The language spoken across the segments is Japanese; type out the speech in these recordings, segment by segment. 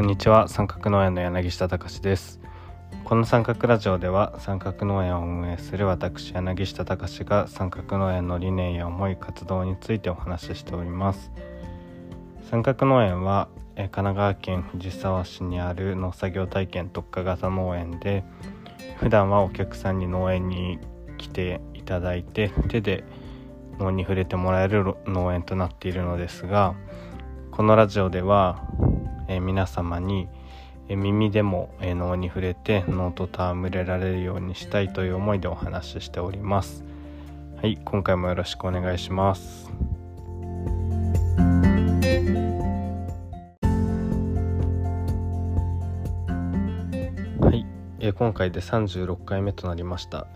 こんにちは。三角農園の柳下隆です。この三角ラジオでは三角農園を運営する私柳下隆が三角農園の理念や思い活動についてお話ししております。三角農園は神奈川県藤沢市にある農作業体験特化型農園で普段はお客さんに農園に来ていただいて手で脳に触れてもらえる農園となっているのですがこのラジオでは、えー、皆様に、えー、耳でも、えー、脳に触れて脳と戯れられるようにしたいという思いでお話ししております。はい今回もよろしくお願いします。はい、えー、今回で36回目となりました。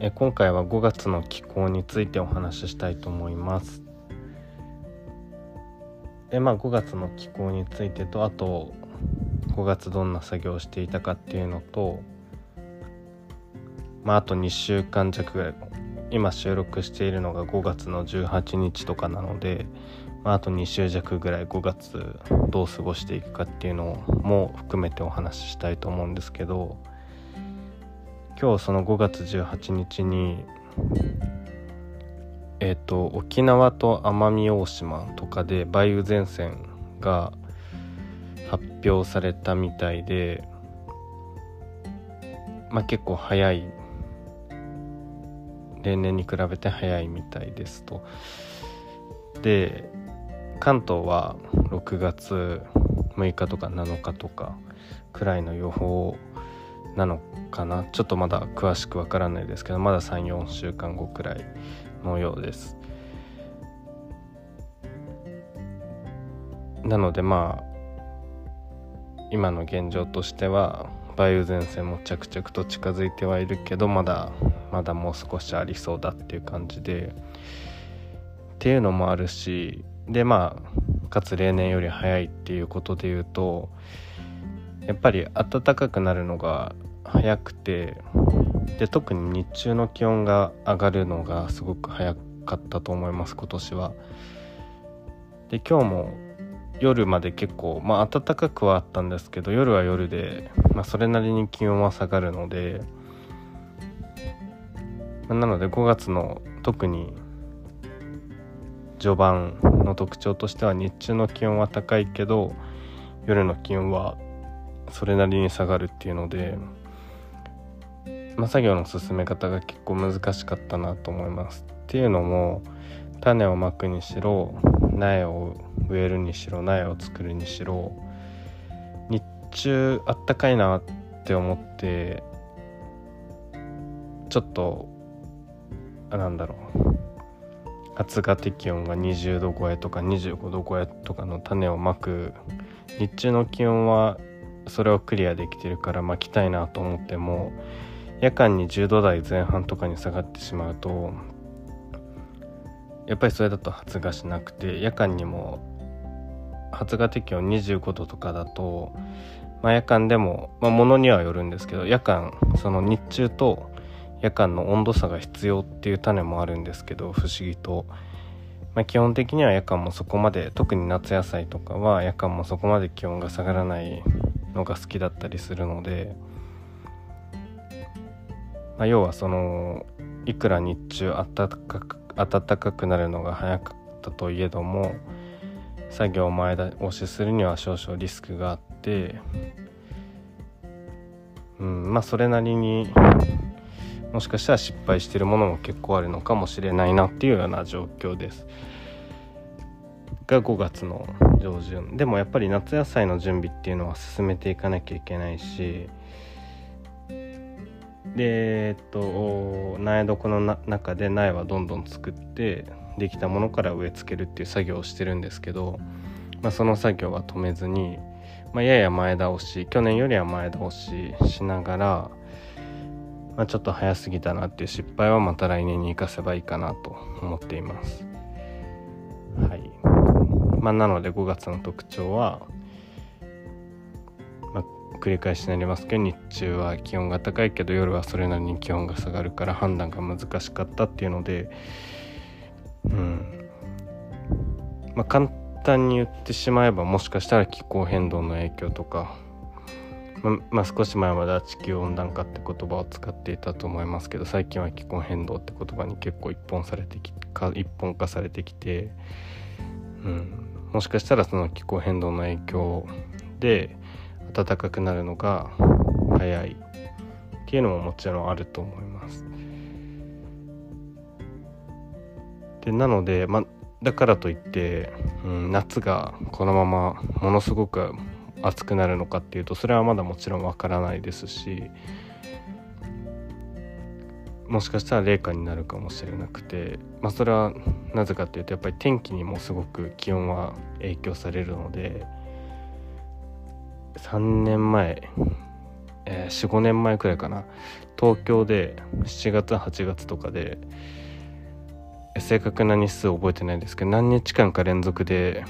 え今回は5月の気候についてお話ししたいと思います。えまあ5月の気候についてとあと5月どんな作業をしていたかっていうのとまああと2週間弱ぐらい今収録しているのが5月の18日とかなので、まあ、あと2週弱ぐらい5月どう過ごしていくかっていうのも含めてお話ししたいと思うんですけど今日その5月18日にえっ、ー、と沖縄と奄美大島とかで梅雨前線が発表されたみたいでまあ結構早い例年に比べて早いみたいですと。で関東は6月6日とか7日とかくらいの予報なのかなちょっとまだ詳しくわからないですけどまだ34週間後くらいのようです。なのでまあ今の現状としては梅雨前線も着々と近づいてはいるけどまだまだもう少しありそうだっていう感じでっていうのもあるしでまあかつ例年より早いっていうことで言うとやっぱり暖かくなるのが早くてで特に日中の気温が上がるのがすごく早かったと思います今年は。で今日も夜まで結構まあ暖かくはあったんですけど夜は夜で、まあ、それなりに気温は下がるので、まあ、なので5月の特に序盤の特徴としては日中の気温は高いけど夜の気温はそれなりに下がるっていうのでまあ、作業の進め方が結構難しかったなと思います。っていうのも種をまくにしろ苗を植えるにしろ苗を作るにしろ日中あったかいなって思ってちょっとあなんだろう発芽適温が20度超えとか25度超えとかの種をまく日中の気温はそれをクリアできてるから巻きたいなと思っても夜間に10度台前半とかに下がってしまうとやっぱりそれだと発芽しなくて夜間にも発芽適温25度とかだと、まあ、夜間でも、まあ、ものにはよるんですけど夜間その日中と夜間の温度差が必要っていう種もあるんですけど不思議と、まあ、基本的には夜間もそこまで特に夏野菜とかは夜間もそこまで気温が下がらないのが好きだったりするので。まあ、要はそのいくら日中暖かく暖かくなるのが早かったといえども作業を前倒しするには少々リスクがあって、うん、まあそれなりにもしかしたら失敗してるものも結構あるのかもしれないなっていうような状況です。が5月の上旬でもやっぱり夏野菜の準備っていうのは進めていかなきゃいけないしでえっと苗床の中で苗はどんどん作ってできたものから植え付けるっていう作業をしてるんですけど、まあ、その作業は止めずに、まあ、やや前倒し去年よりは前倒ししながら、まあ、ちょっと早すぎたなっていう失敗はまた来年に生かせばいいかなと思っています。はいまあ、なので5月の特徴は繰り返しになりますけど日中は気温が高いけど夜はそれなりに気温が下がるから判断が難しかったっていうのでうん。まあ簡単に言ってしまえばもしかしたら気候変動の影響とか、ままあ、少し前までは地球温暖化って言葉を使っていたと思いますけど最近は気候変動って言葉に結構一本されてきか一本化されてきて、うん、もしかしたらその気候変動の影響で暖かくなるのが早いっていうのももちろんあると思います。でなので、ま、だからといって、うん、夏がこのままものすごく暑くなるのかっていうとそれはまだもちろんわからないですしもしかしたら冷夏になるかもしれなくて、まあ、それはなぜかっていうとやっぱり天気にもすごく気温は影響されるので3年前、えー、45年前くらいかな。東京で7月8月とかで正確な日数覚えてないですけど何日間か連続で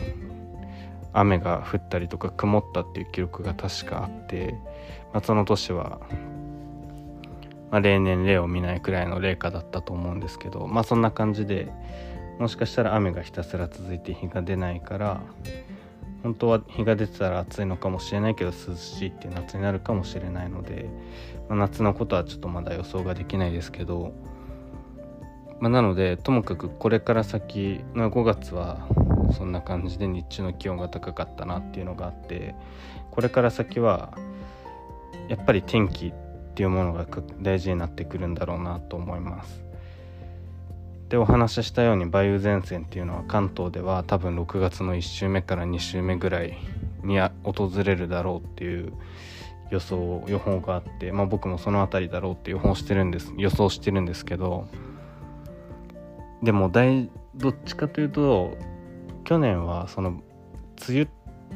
雨が降ったりとか曇ったっていう記録が確かあって、まあ、その年は、まあ、例年例を見ないくらいの冷夏だったと思うんですけどまあそんな感じでもしかしたら雨がひたすら続いて日が出ないから本当は日が出てたら暑いのかもしれないけど涼しいって夏になるかもしれないので、まあ、夏のことはちょっとまだ予想ができないですけどまあ、なのでともかくこれから先の5月はそんな感じで日中の気温が高かったなっていうのがあってこれから先はやっぱり天気っていうものが大事になってくるんだろうなと思います。でお話ししたように梅雨前線っていうのは関東では多分6月の1週目から2週目ぐらいに訪れるだろうっていう予想予報があって、まあ、僕もその辺りだろうって予報してるんです予想してるんですけどでも大どっちかというと去年はその梅雨っ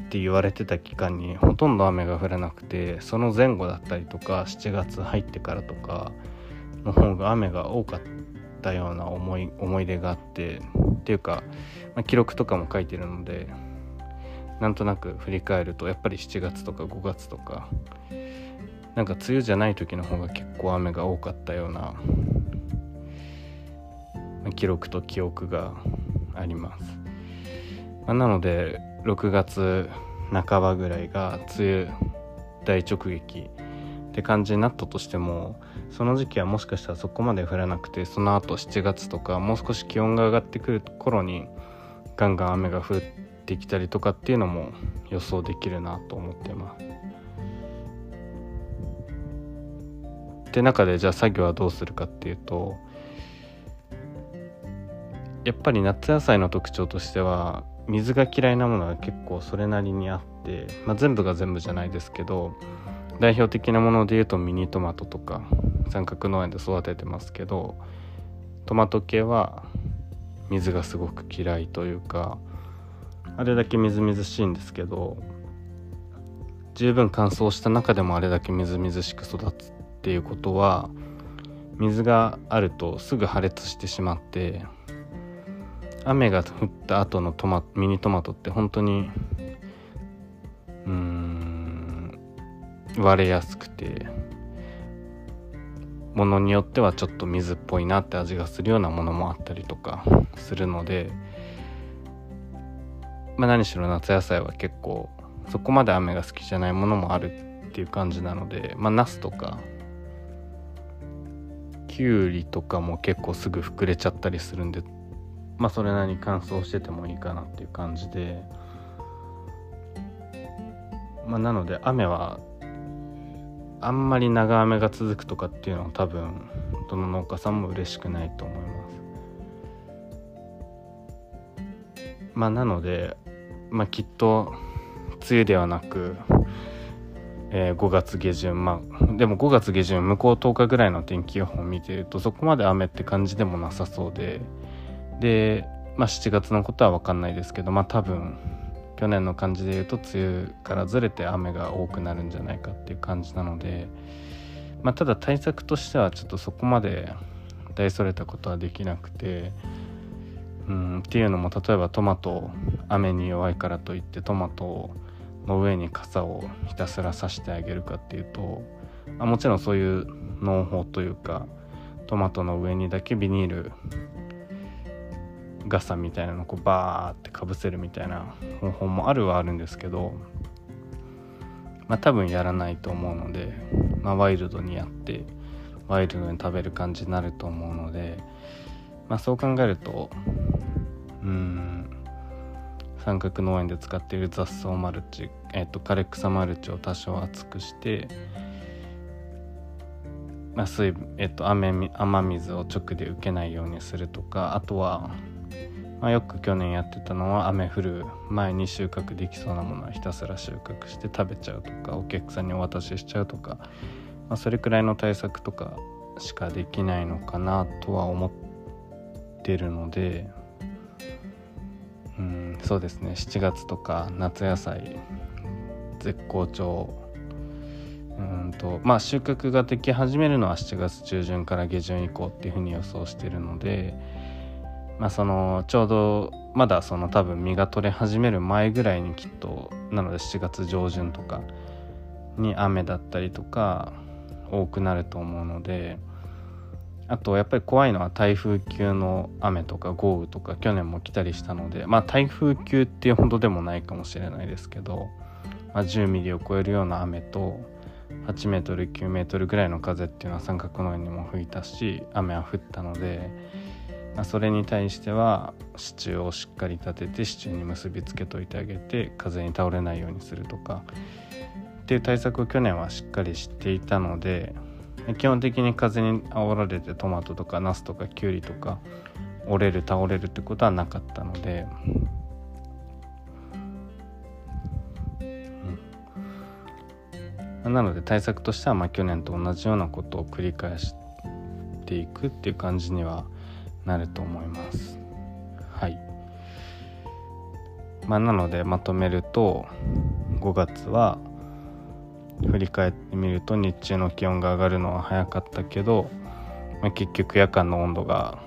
て言われてた期間にほとんど雨が降らなくてその前後だったりとか7月入ってからとかの方が雨が多かった。たような思い思い出があってっていうか、まあ、記録とかも書いてるのでなんとなく振り返るとやっぱり7月とか5月とかなんか梅雨じゃない時の方が結構雨が多かったような記録と記憶があります、まあ、なので6月半ばぐらいが梅雨大直撃って感じになったとしてもその時期はもしかしたらそこまで降らなくてその後7月とかもう少し気温が上がってくる頃にガンガン雨が降ってきたりとかっていうのも予想できるなと思ってます。で中でじゃあ作業はどうするかっていうとやっぱり夏野菜の特徴としては水が嫌いなものは結構それなりにあって、まあ、全部が全部じゃないですけど代表的なもので言うとミニトマトとか三角農園で育ててますけどトマト系は水がすごく嫌いというかあれだけみずみずしいんですけど十分乾燥した中でもあれだけみずみずしく育つっていうことは水があるとすぐ破裂してしまって雨が降った後のトマミニトマトって本当に割れやすくてものによってはちょっと水っぽいなって味がするようなものもあったりとかするのでまあ何しろ夏野菜は結構そこまで雨が好きじゃないものもあるっていう感じなのでまあナスとかきゅうりとかも結構すぐ膨れちゃったりするんでまあそれなりに乾燥しててもいいかなっていう感じでまあなので雨はあんまり長雨が続くとかっていうのは多分どの農家さんも嬉しくないと思います。まあなのでまあきっと梅雨ではなくえー、5月下旬。まあでも5月下旬向こう10日ぐらいの天気予報を見てるとそこまで雨って感じでもなさそうで。で、まあ、7月のことは分かんないですけどまあ多分去年の感じで言うと梅雨からずれて雨が多くなるんじゃないかっていう感じなので、まあ、ただ対策としてはちょっとそこまで大それたことはできなくて、うん、っていうのも例えばトマト雨に弱いからといってトマトの上に傘をひたすらさしてあげるかっていうと、あ、もちろんそういう農法というかトマトの上にだけビニール傘みたいなのをこうバーってかぶせるみたいな方法もあるはあるんですけどまあ多分やらないと思うので、まあ、ワイルドにやってワイルドに食べる感じになると思うので、まあ、そう考えるとうん三角農園で使っている雑草マルチ、えっと、枯れ草マルチを多少厚くしてまあ、水えっと雨雨水を直で受けないようにするとかあとは、まあ、よく去年やってたのは雨降る前に収穫できそうなものはひたすら収穫して食べちゃうとかお客さんにお渡ししちゃうとか、まあ、それくらいの対策とかしかできないのかなとは思ってるのでうんそうですね。7月とか夏野菜絶好調。うんとまあ収穫ができ始めるのは7月中旬から下旬以降っていうふうに予想してるのでまあそのちょうどまだその多分実が取れ始める前ぐらいにきっとなので7月上旬とかに雨だったりとか多くなると思うのであとやっぱり怖いのは台風級の雨とか豪雨とか去年も来たりしたのでまあ台風級っていうほどでもないかもしれないですけど、まあ、10ミリを超えるような雨と8メートル9メートルぐらいの風っていうのは三角農園にも吹いたし雨は降ったので、まあ、それに対しては支柱をしっかり立てて支柱に結びつけといてあげて風に倒れないようにするとかっていう対策を去年はしっかりしていたので基本的に風に煽られてトマトとかナスとかキュウリとか折れる倒れるってことはなかったのでなので対策としてはまあ去年と同じようなことを繰り返していくっていう感じにはなると思います。はい。まあ、なのでまとめると5月は振り返ってみると日中の気温が上がるのは早かったけど、まあ、結局夜間の温度が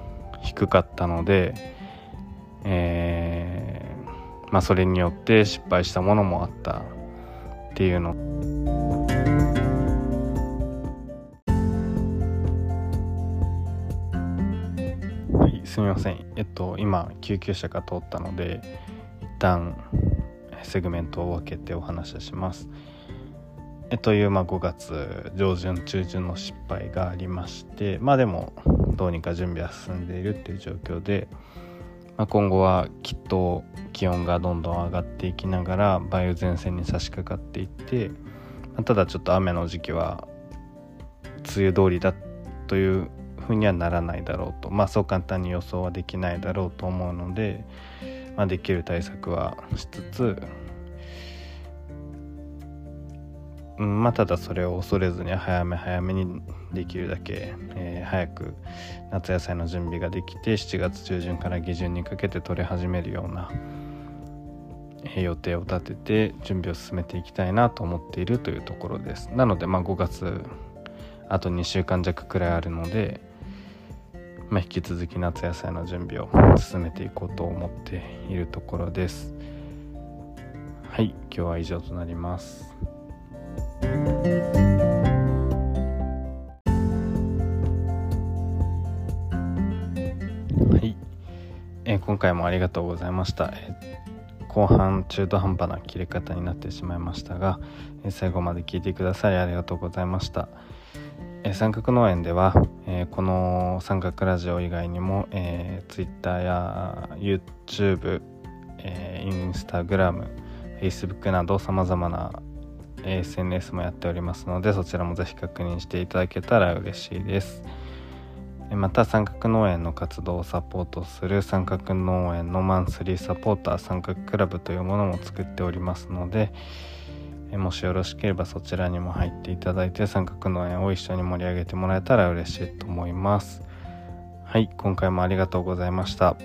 低かったので、えーまあ、それによって失敗したものもあったっていうのすみません。えっと今救急車が通ったので一旦セグメントを分けてお話しします。えという、まあ、5月上旬中旬の失敗がありましてまあでもどうにか準備は進んでいるっていう状況で、まあ、今後はきっと気温がどんどん上がっていきながら梅雨前線に差し掛かっていって、まあ、ただちょっと雨の時期は梅雨通りだというふうにはならないだろうと。まあそう簡単に予想はできないだろうと思うので、まあ、できる対策はしつつ、うん、まあただそれを恐れずに早め早めにできるだけ、えー、早く夏野菜の準備ができて7月中旬から下旬にかけて取れ始めるような予定を立てて準備を進めていきたいなと思っているというところです。なのでまあ5月あと2週間弱くらいあるのでまあ、引き続き夏野菜の準備を進めていこうと思っているところです。はい今日は以上となります。はい、えー、今回もありがとうございました、えー、後半中途半端な切れ方になってしまいましたが、えー、最後まで聞いてくださりありがとうございました、三角農園では、えー、この三角ラジオ以外にも、えー、Twitter や YouTube、えー、Instagram、Facebook などさまざまな SNS もやっておりますのでそちらもぜひ確認していただけたら嬉しいです。また三角農園の活動をサポートする三角農園のマンスリーサポーター三角クラブというものも作っておりますので、もしよろしければそちらにも入っていただいて三角農園を一緒に盛り上げてもらえたら嬉しいと思います。はい今回もありがとうございました。